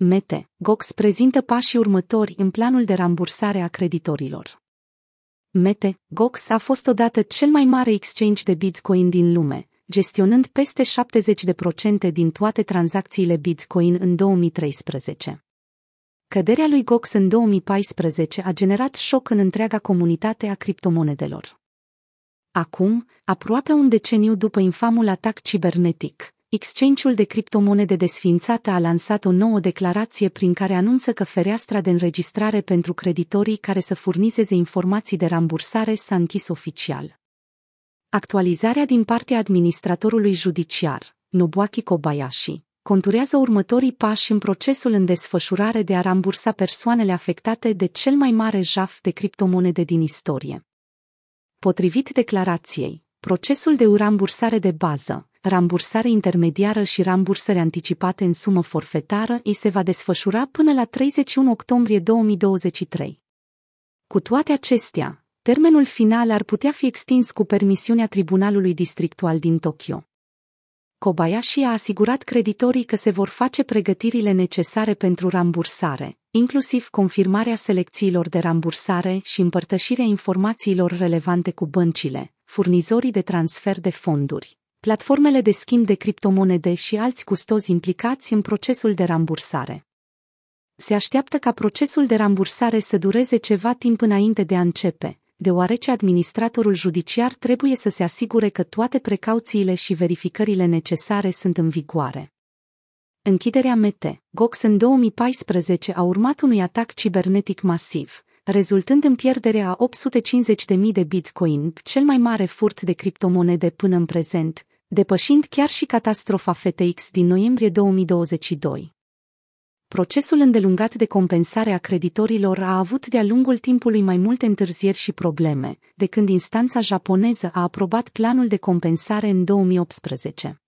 Mete, Gox prezintă pașii următori în planul de rambursare a creditorilor. Mete, Gox a fost odată cel mai mare exchange de Bitcoin din lume, gestionând peste 70% din toate tranzacțiile Bitcoin în 2013. Căderea lui Gox în 2014 a generat șoc în întreaga comunitate a criptomonedelor. Acum, aproape un deceniu după infamul atac cibernetic, Exchange-ul de criptomonede desfințată a lansat o nouă declarație prin care anunță că fereastra de înregistrare pentru creditorii care să furnizeze informații de rambursare s-a închis oficial. Actualizarea din partea administratorului judiciar, Nobuaki Kobayashi, conturează următorii pași în procesul în desfășurare de a rambursa persoanele afectate de cel mai mare jaf de criptomonede din istorie. Potrivit declarației, procesul de rambursare de bază, rambursare intermediară și rambursări anticipate în sumă forfetară îi se va desfășura până la 31 octombrie 2023. Cu toate acestea, termenul final ar putea fi extins cu permisiunea Tribunalului Districtual din Tokyo. Kobayashi a asigurat creditorii că se vor face pregătirile necesare pentru rambursare, inclusiv confirmarea selecțiilor de rambursare și împărtășirea informațiilor relevante cu băncile, furnizorii de transfer de fonduri, platformele de schimb de criptomonede și alți custozi implicați în procesul de rambursare. Se așteaptă ca procesul de rambursare să dureze ceva timp înainte de a începe, deoarece administratorul judiciar trebuie să se asigure că toate precauțiile și verificările necesare sunt în vigoare. Închiderea Mete, Gox în 2014 a urmat unui atac cibernetic masiv, rezultând în pierderea a 850.000 de bitcoin, cel mai mare furt de criptomonede până în prezent, depășind chiar și catastrofa FTX din noiembrie 2022. Procesul îndelungat de compensare a creditorilor a avut de-a lungul timpului mai multe întârzieri și probleme, de când instanța japoneză a aprobat planul de compensare în 2018.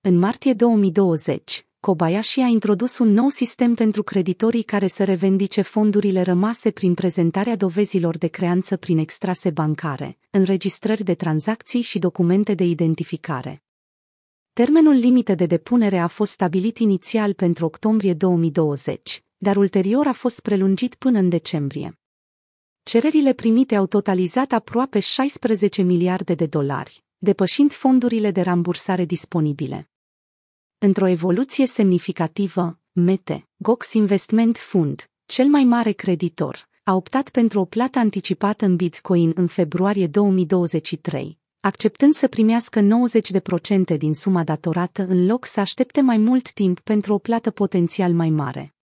În martie 2020, Kobayashi a introdus un nou sistem pentru creditorii care să revendice fondurile rămase prin prezentarea dovezilor de creanță prin extrase bancare, înregistrări de tranzacții și documente de identificare. Termenul limită de depunere a fost stabilit inițial pentru octombrie 2020, dar ulterior a fost prelungit până în decembrie. Cererile primite au totalizat aproape 16 miliarde de dolari, depășind fondurile de rambursare disponibile. Într-o evoluție semnificativă, Mete, Gox Investment Fund, cel mai mare creditor, a optat pentru o plată anticipată în Bitcoin în februarie 2023, acceptând să primească 90% din suma datorată în loc să aștepte mai mult timp pentru o plată potențial mai mare.